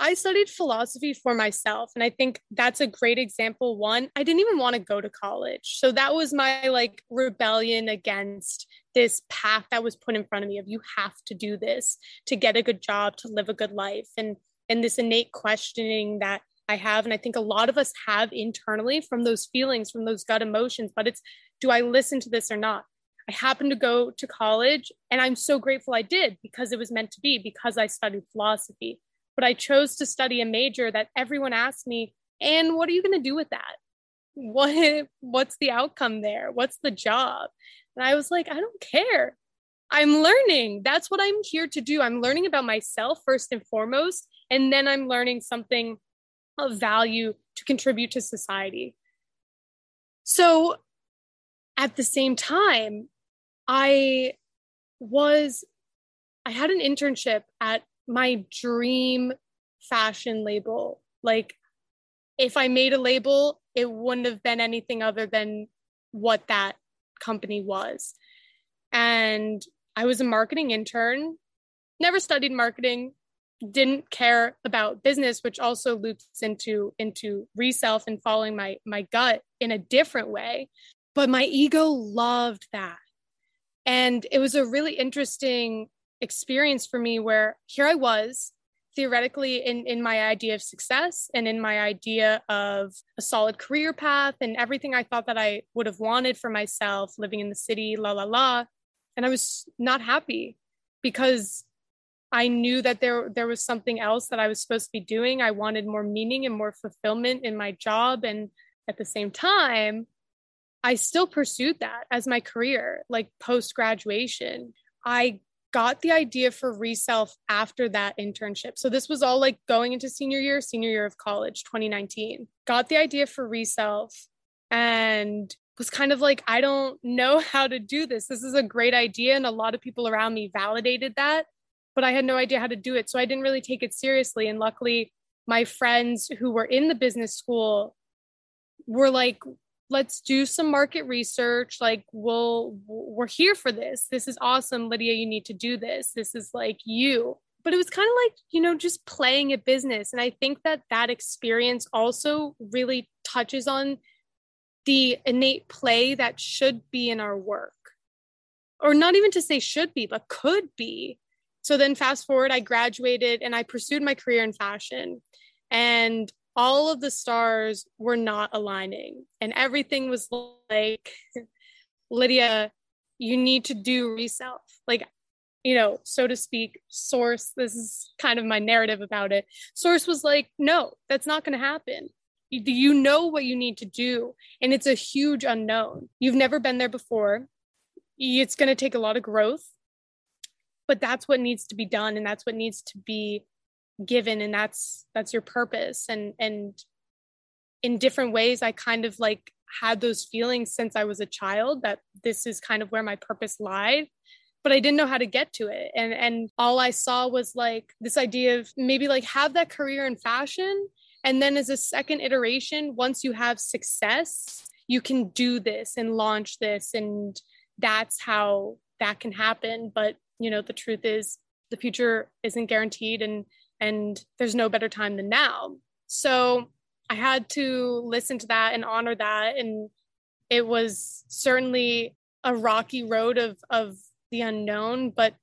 I studied philosophy for myself. And I think that's a great example. One, I didn't even want to go to college. So that was my like rebellion against this path that was put in front of me of you have to do this to get a good job, to live a good life. And and this innate questioning that I have, and I think a lot of us have internally from those feelings, from those gut emotions, but it's do I listen to this or not? I happened to go to college and I'm so grateful I did because it was meant to be, because I studied philosophy. But I chose to study a major that everyone asked me, and what are you going to do with that? What what's the outcome there? What's the job? And I was like, I don't care. I'm learning. That's what I'm here to do. I'm learning about myself first and foremost and then i'm learning something of value to contribute to society so at the same time i was i had an internship at my dream fashion label. Like if i made a label it wouldn't have been anything other than what that company was. And i was a marketing intern never studied marketing didn't care about business which also loops into into reself and following my my gut in a different way. But my ego loved that. And it was a really interesting experience for me where here i was theoretically in in my idea of success and in my idea of a solid career path and everything i thought that i would have wanted for myself living in the city la la la and i was not happy because I knew that there there was something else that I was supposed to be doing. I wanted more meaning and more fulfillment in my job and at the same time I still pursued that as my career like post graduation. I got the idea for reself after that internship. So this was all like going into senior year, senior year of college, 2019. Got the idea for reself and was kind of like I don't know how to do this. This is a great idea and a lot of people around me validated that but I had no idea how to do it. So I didn't really take it seriously. And luckily, my friends who were in the business school were like, let's do some market research. Like, we'll, we're here for this. This is awesome. Lydia, you need to do this. This is like you. But it was kind of like, you know, just playing a business. And I think that that experience also really touches on the innate play that should be in our work. Or not even to say should be, but could be so then fast forward, I graduated and I pursued my career in fashion. And all of the stars were not aligning. And everything was like, Lydia, you need to do reself. Like, you know, so to speak, Source, this is kind of my narrative about it. Source was like, no, that's not going to happen. You, you know what you need to do. And it's a huge unknown. You've never been there before. It's going to take a lot of growth but that's what needs to be done and that's what needs to be given and that's that's your purpose. And and in different ways i kind of like had those feelings since i was a child that this is kind of where my purpose lied but i didn't know how to get to it. And and all i saw was like this idea of maybe like have that career in fashion and then as a second iteration once you have success you can do this and launch this and that's how that can happen. But you know the truth is the future isn't guaranteed and and there's no better time than now so i had to listen to that and honor that and it was certainly a rocky road of of the unknown but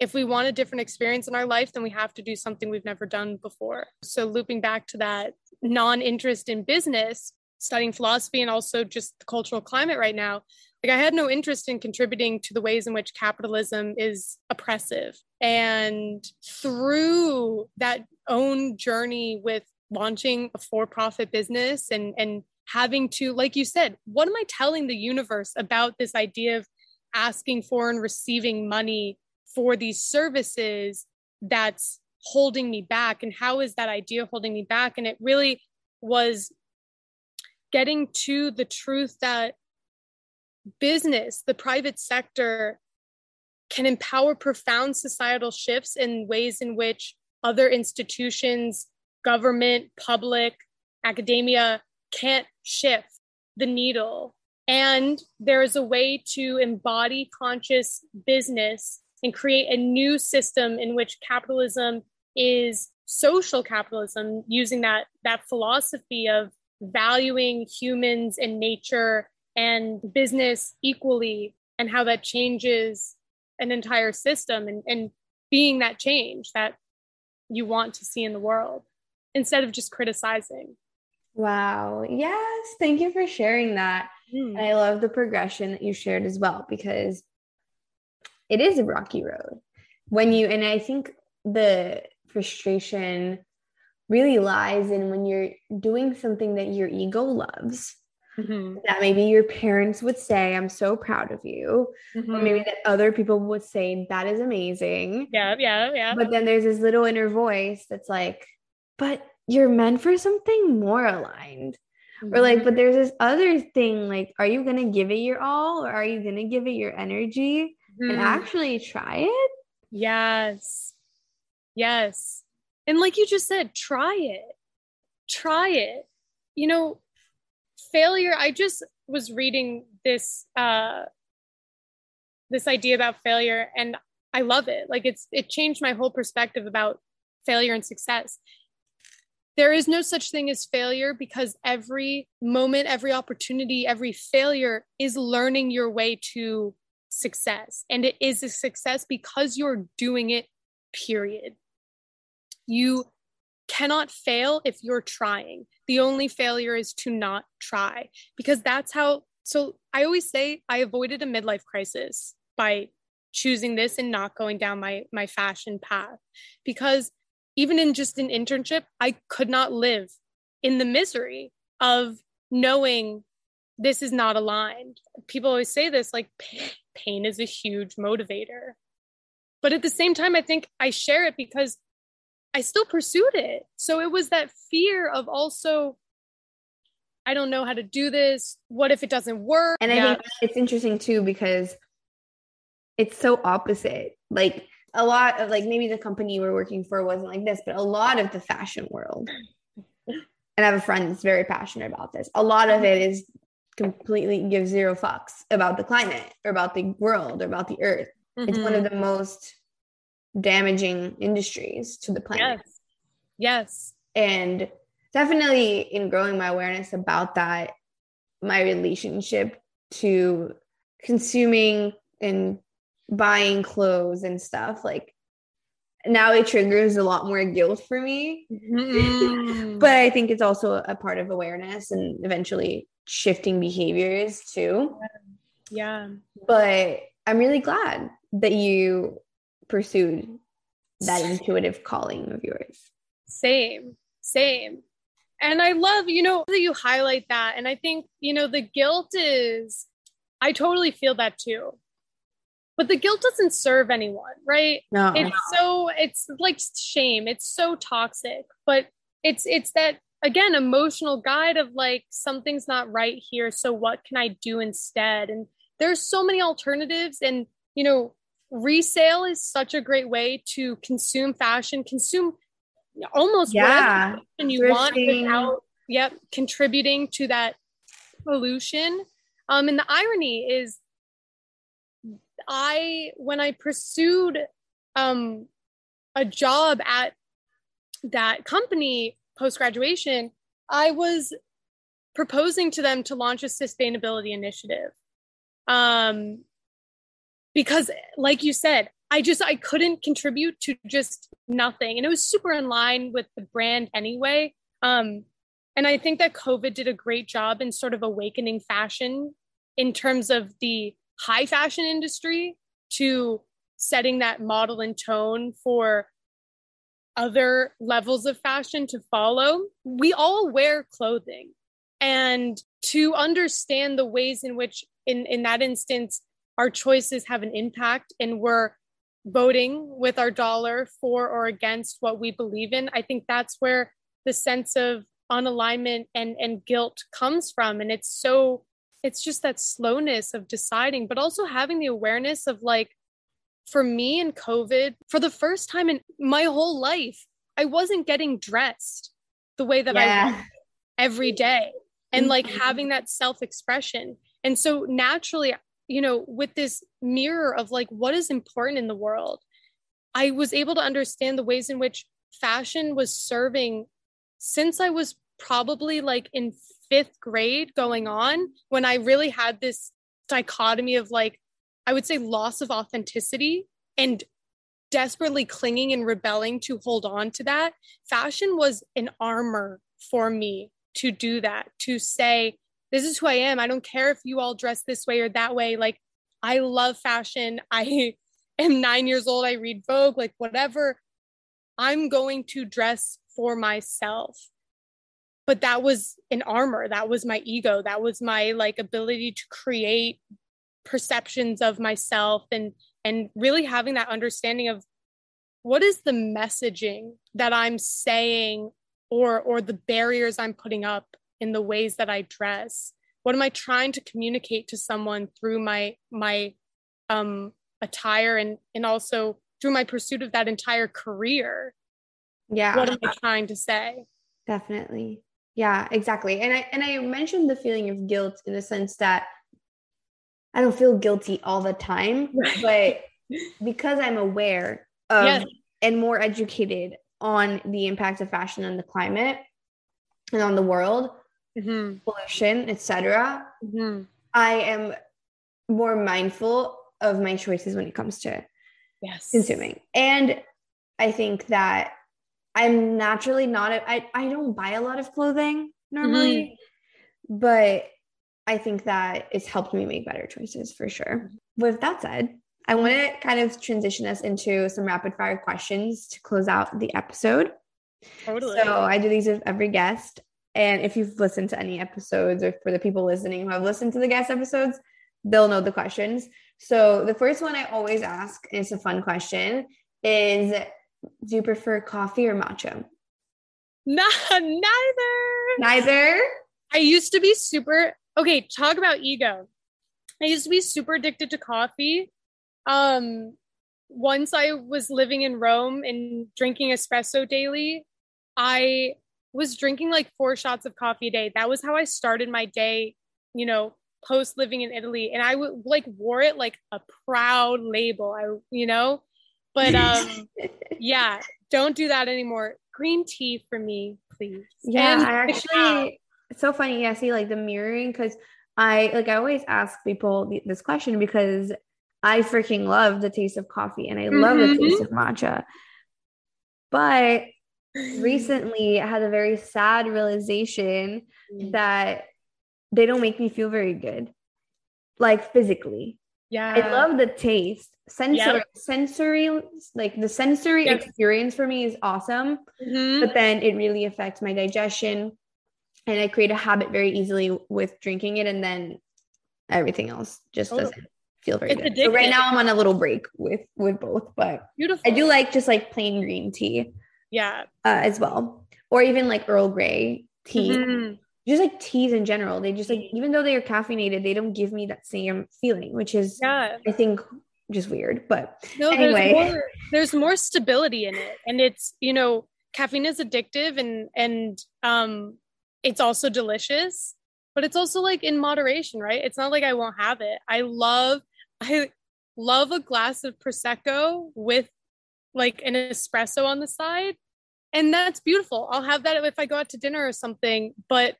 if we want a different experience in our life, then we have to do something we've never done before. So, looping back to that non interest in business, studying philosophy, and also just the cultural climate right now, like I had no interest in contributing to the ways in which capitalism is oppressive. And through that own journey with launching a for profit business and, and having to, like you said, what am I telling the universe about this idea of asking for and receiving money for these services that's holding me back? And how is that idea holding me back? And it really was getting to the truth that business, the private sector, can empower profound societal shifts in ways in which other institutions, government, public, academia can't shift the needle. And there is a way to embody conscious business and create a new system in which capitalism is social capitalism using that that philosophy of valuing humans and nature and business equally and how that changes an entire system and, and being that change that you want to see in the world instead of just criticizing. Wow. Yes. Thank you for sharing that. Mm. And I love the progression that you shared as well because it is a rocky road. When you, and I think the frustration really lies in when you're doing something that your ego loves mm-hmm. that maybe your parents would say, I'm so proud of you. Mm-hmm. Or maybe that other people would say, that is amazing. Yeah, yeah, yeah. But then there's this little inner voice that's like, but you're meant for something more aligned. Mm-hmm. Or like, but there's this other thing like, are you going to give it your all or are you going to give it your energy and mm-hmm. actually try it? Yes. Yes. And like you just said, try it. Try it. You know, failure i just was reading this uh this idea about failure and i love it like it's it changed my whole perspective about failure and success there is no such thing as failure because every moment every opportunity every failure is learning your way to success and it is a success because you're doing it period you cannot fail if you're trying. The only failure is to not try because that's how. So I always say I avoided a midlife crisis by choosing this and not going down my my fashion path because even in just an internship I could not live in the misery of knowing this is not aligned. People always say this like pain is a huge motivator. But at the same time I think I share it because I still pursued it. So it was that fear of also, I don't know how to do this. What if it doesn't work? And I yeah. think it's interesting too because it's so opposite. Like a lot of like maybe the company you were working for wasn't like this, but a lot of the fashion world. and I have a friend that's very passionate about this. A lot of it is completely give zero fucks about the climate or about the world or about the earth. Mm-hmm. It's one of mm-hmm. the most damaging industries to the planet. Yes. Yes. And definitely in growing my awareness about that, my relationship to consuming and buying clothes and stuff, like now it triggers a lot more guilt for me. Mm-hmm. but I think it's also a part of awareness and eventually shifting behaviors too. Yeah. But I'm really glad that you pursued that intuitive calling of yours. Same, same. And I love, you know, that you highlight that. And I think, you know, the guilt is, I totally feel that too. But the guilt doesn't serve anyone, right? No. It's so, it's like shame. It's so toxic. But it's, it's that, again, emotional guide of like, something's not right here. So what can I do instead? And there's so many alternatives. And, you know, resale is such a great way to consume fashion, consume almost yeah. whatever you want without yep contributing to that pollution. Um, and the irony is, I when I pursued um, a job at that company post graduation, I was proposing to them to launch a sustainability initiative. Um, because like you said I just I couldn't contribute to just nothing. And it was super in line with the brand anyway. Um, and I think that COVID did a great job in sort of awakening fashion in terms of the high fashion industry to setting that model and tone for other levels of fashion to follow. We all wear clothing. And to understand the ways in which, in, in that instance, our choices have an impact and we're voting with our dollar for or against what we believe in, I think that's where the sense of unalignment and, and guilt comes from. And it's so, it's just that slowness of deciding, but also having the awareness of like, for me in COVID, for the first time in my whole life, I wasn't getting dressed the way that yeah. I every day and like mm-hmm. having that self expression. And so naturally, you know, with this mirror of like what is important in the world, I was able to understand the ways in which fashion was serving since I was probably like in fifth grade going on when I really had this dichotomy of like I would say loss of authenticity and desperately clinging and rebelling to hold on to that. Fashion was an armor for me to do that, to say, this is who I am. I don't care if you all dress this way or that way. Like, I love fashion. I am nine years old. I read Vogue, like, whatever. I'm going to dress for myself. But that was an armor. That was my ego. That was my like ability to create perceptions of myself and and really having that understanding of what is the messaging that i'm saying or or the barriers i'm putting up in the ways that i dress? What am i trying to communicate to someone through my my um attire and and also through my pursuit of that entire career? Yeah. What am i trying to say? Definitely. Yeah exactly. And i and i mentioned the feeling of guilt in the sense that I don't feel guilty all the time, but because I'm aware of yes. and more educated on the impact of fashion on the climate and on the world, mm-hmm. pollution, etc. Mm-hmm. I am more mindful of my choices when it comes to yes. consuming. And I think that I'm naturally not a, I, I don't buy a lot of clothing normally, mm-hmm. but I think that it's helped me make better choices for sure. With that said, I want to kind of transition us into some rapid fire questions to close out the episode. Totally. So I do these with every guest. And if you've listened to any episodes, or for the people listening who have listened to the guest episodes, they'll know the questions. So the first one I always ask, and it's a fun question, is do you prefer coffee or matcha? No, neither. Neither. I used to be super okay, talk about ego. I used to be super addicted to coffee. Um, once I was living in Rome and drinking espresso daily, I was drinking like four shots of coffee a day. That was how I started my day, you know, post living in Italy. And I would like wore it like a proud label. I, you know, but um, yeah, don't do that anymore. Green tea for me, please. Yeah, and I actually it's so funny. Yeah, see, like the mirroring, because I like I always ask people this question because I freaking love the taste of coffee and I love mm-hmm. the taste of matcha. But recently I had a very sad realization mm. that they don't make me feel very good, like physically. Yeah. I love the taste. Sensory, yep. sensory, like the sensory yep. experience for me is awesome. Mm-hmm. But then it really affects my digestion, and I create a habit very easily with drinking it, and then everything else just doesn't feel very it's good. So right now I'm on a little break with with both, but beautiful. I do like just like plain green tea, yeah, uh, as well, or even like Earl Grey tea. Mm-hmm. Just like teas in general, they just like even though they are caffeinated, they don't give me that same feeling, which is yeah. I think just weird. But no, anyway, there's more, there's more stability in it, and it's you know caffeine is addictive, and and um it's also delicious, but it's also like in moderation, right? It's not like I won't have it. I love I love a glass of prosecco with like an espresso on the side. And that's beautiful. I'll have that if I go out to dinner or something, but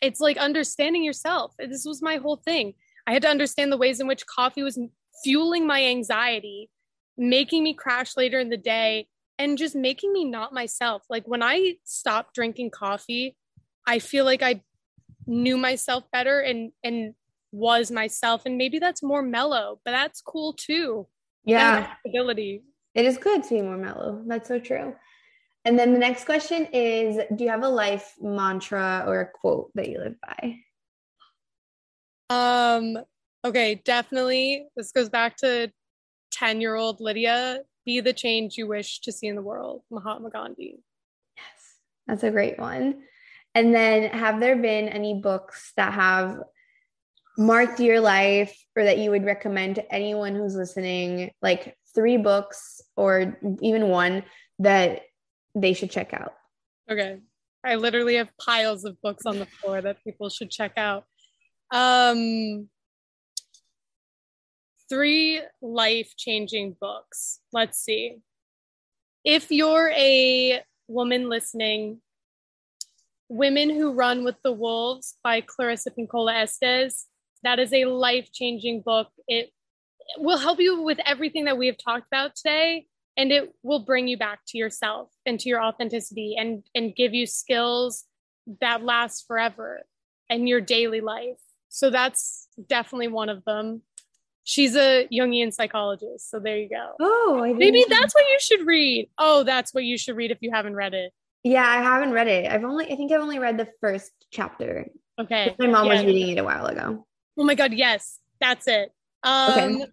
it's like understanding yourself. This was my whole thing. I had to understand the ways in which coffee was fueling my anxiety making me crash later in the day and just making me not myself. Like when I stopped drinking coffee, I feel like I knew myself better and and was myself and maybe that's more mellow, but that's cool too. Yeah. Ability. It is good to be more mellow. That's so true. And then the next question is Do you have a life mantra or a quote that you live by? Um, okay, definitely. This goes back to 10 year old Lydia be the change you wish to see in the world, Mahatma Gandhi. Yes, that's a great one. And then, have there been any books that have marked your life or that you would recommend to anyone who's listening? Like three books or even one that they should check out? Okay. I literally have piles of books on the floor that people should check out. Um, three life changing books. Let's see. If you're a woman listening, Women Who Run with the Wolves by Clarissa Pinkola Estes. That is a life changing book. It will help you with everything that we have talked about today and it will bring you back to yourself and to your authenticity and and give you skills that last forever in your daily life. So that's definitely one of them. She's a jungian psychologist so there you go. Oh maybe that's what you should read. Oh that's what you should read if you haven't read it. Yeah i haven't read it. I've only i think i've only read the first chapter. Okay. My mom yeah. was reading it a while ago. Oh my god yes. That's it. Um okay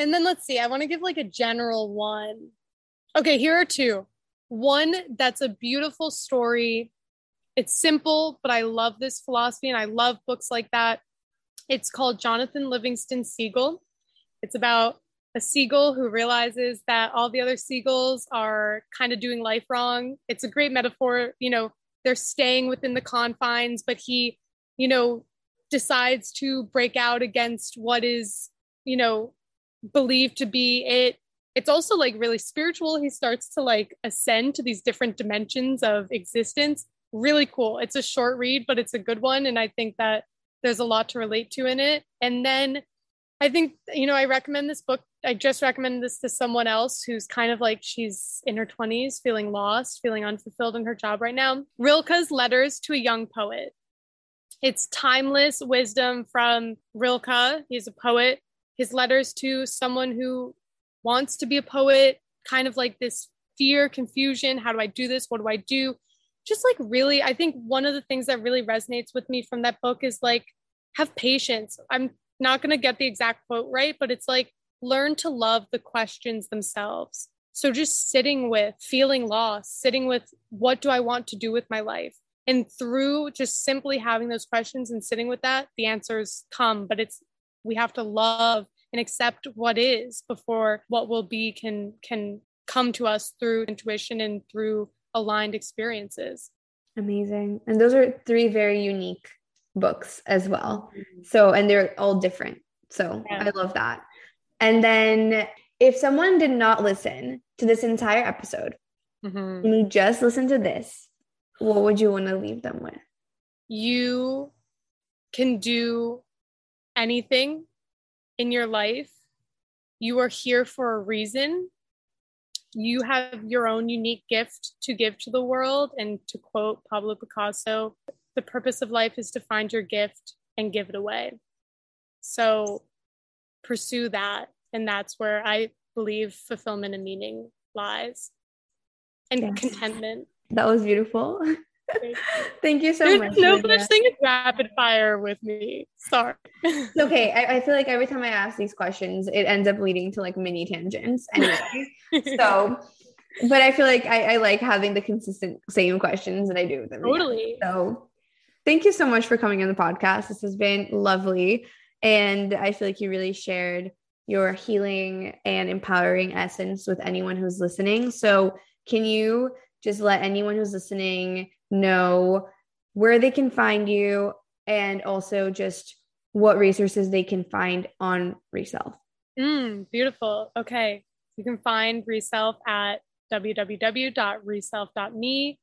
and then let's see, I want to give like a general one. Okay, here are two. One that's a beautiful story. It's simple, but I love this philosophy and I love books like that. It's called Jonathan Livingston Seagull. It's about a seagull who realizes that all the other seagulls are kind of doing life wrong. It's a great metaphor. You know, they're staying within the confines, but he, you know, decides to break out against what is, you know, believed to be it. It's also like really spiritual. He starts to like ascend to these different dimensions of existence. Really cool. It's a short read but it's a good one and i think that there's a lot to relate to in it. And then i think you know i recommend this book. I just recommend this to someone else who's kind of like she's in her 20s feeling lost feeling unfulfilled in her job right now. Rilke's letters to a young poet. It's timeless wisdom from rilke. He's a poet his letters to someone who wants to be a poet, kind of like this fear, confusion. How do I do this? What do I do? Just like really, I think one of the things that really resonates with me from that book is like, have patience. I'm not going to get the exact quote right, but it's like, learn to love the questions themselves. So just sitting with feeling lost, sitting with what do I want to do with my life? And through just simply having those questions and sitting with that, the answers come. But it's we have to love and accept what is before what will be can can come to us through intuition and through aligned experiences amazing and those are three very unique books as well mm-hmm. so and they're all different so yeah. i love that and then if someone did not listen to this entire episode mm-hmm. and you just listen to this what would you want to leave them with you can do anything in your life, you are here for a reason. You have your own unique gift to give to the world. And to quote Pablo Picasso, the purpose of life is to find your gift and give it away. So pursue that. And that's where I believe fulfillment and meaning lies and yes. contentment. That was beautiful. Thank you so There's much. No such thing as rapid fire with me. Sorry. Okay. I, I, feel like every time I ask these questions, it ends up leading to like mini tangents anyway. so, but I feel like I, I, like having the consistent same questions that I do with them. Totally. So, thank you so much for coming on the podcast. This has been lovely. And I feel like you really shared your healing and empowering essence with anyone who's listening. So, can you just let anyone who's listening know where they can find you and also just what resources they can find on Reself. Mm, beautiful. Okay. You can find Reself at www.reself.me.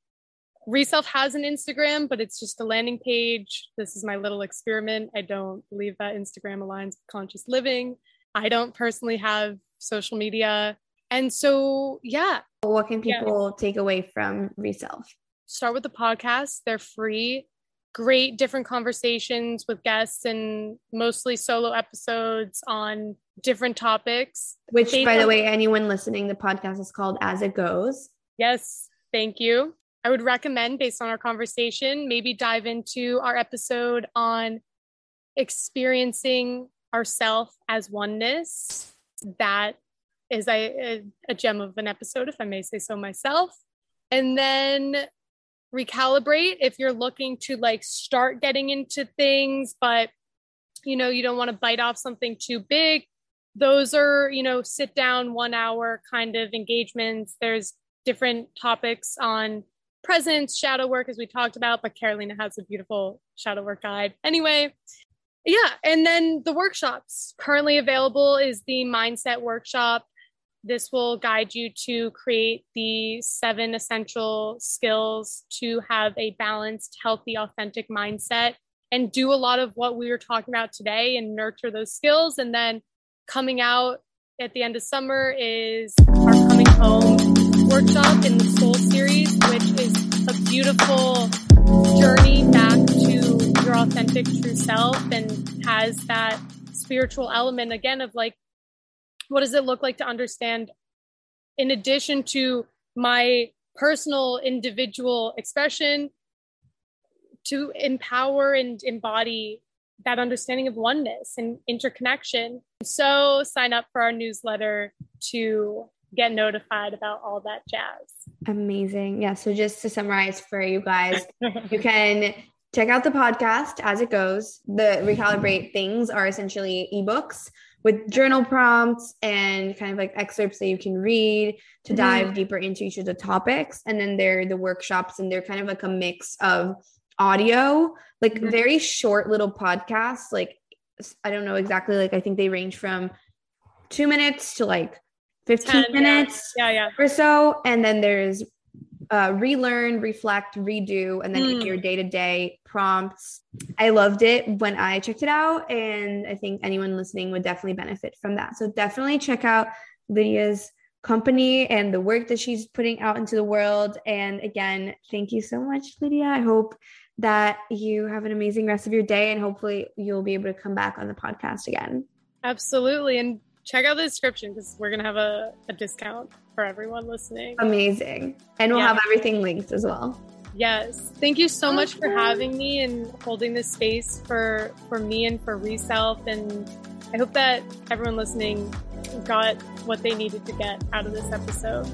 Reself has an Instagram, but it's just a landing page. This is my little experiment. I don't believe that Instagram aligns with conscious living. I don't personally have social media. And so, yeah. What can people yeah. take away from Reself? Start with the podcast. They're free. Great different conversations with guests and mostly solo episodes on different topics. Which, by the way, anyone listening, the podcast is called As It Goes. Yes. Thank you. I would recommend, based on our conversation, maybe dive into our episode on experiencing ourself as oneness. That is a, a gem of an episode, if I may say so myself. And then recalibrate if you're looking to like start getting into things, but you know, you don't want to bite off something too big. Those are, you know, sit down one hour kind of engagements. There's different topics on presence, shadow work, as we talked about, but Carolina has a beautiful shadow work guide. Anyway, yeah. And then the workshops currently available is the mindset workshop. This will guide you to create the seven essential skills to have a balanced, healthy, authentic mindset and do a lot of what we were talking about today and nurture those skills. And then coming out at the end of summer is our coming home workshop in the Soul series, which is a beautiful journey back to your authentic true self and has that spiritual element again of like, what does it look like to understand in addition to my personal individual expression to empower and embody that understanding of oneness and interconnection. So sign up for our newsletter to get notified about all that jazz. Amazing. Yeah. So just to summarize for you guys, you can check out the podcast as it goes. The recalibrate things are essentially ebooks with journal prompts and kind of like excerpts that you can read to mm-hmm. dive deeper into each of the topics. And then they're the workshops and they're kind of like a mix of audio, like mm-hmm. very short little podcasts. Like I don't know exactly, like I think they range from two minutes to like 15 10, minutes yeah. yeah, yeah. or so. And then there's uh, relearn, reflect, redo, and then mm. your day to day prompts. I loved it when I checked it out. And I think anyone listening would definitely benefit from that. So definitely check out Lydia's company and the work that she's putting out into the world. And again, thank you so much, Lydia. I hope that you have an amazing rest of your day and hopefully you'll be able to come back on the podcast again. Absolutely. And check out the description because we're going to have a, a discount for everyone listening. Amazing. And we'll yeah. have everything linked as well. Yes. Thank you so much for having me and holding this space for for me and for Reself and I hope that everyone listening got what they needed to get out of this episode.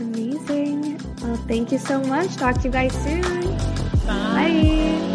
Amazing. Well, thank you so much. Talk to you guys soon. Bye. Bye.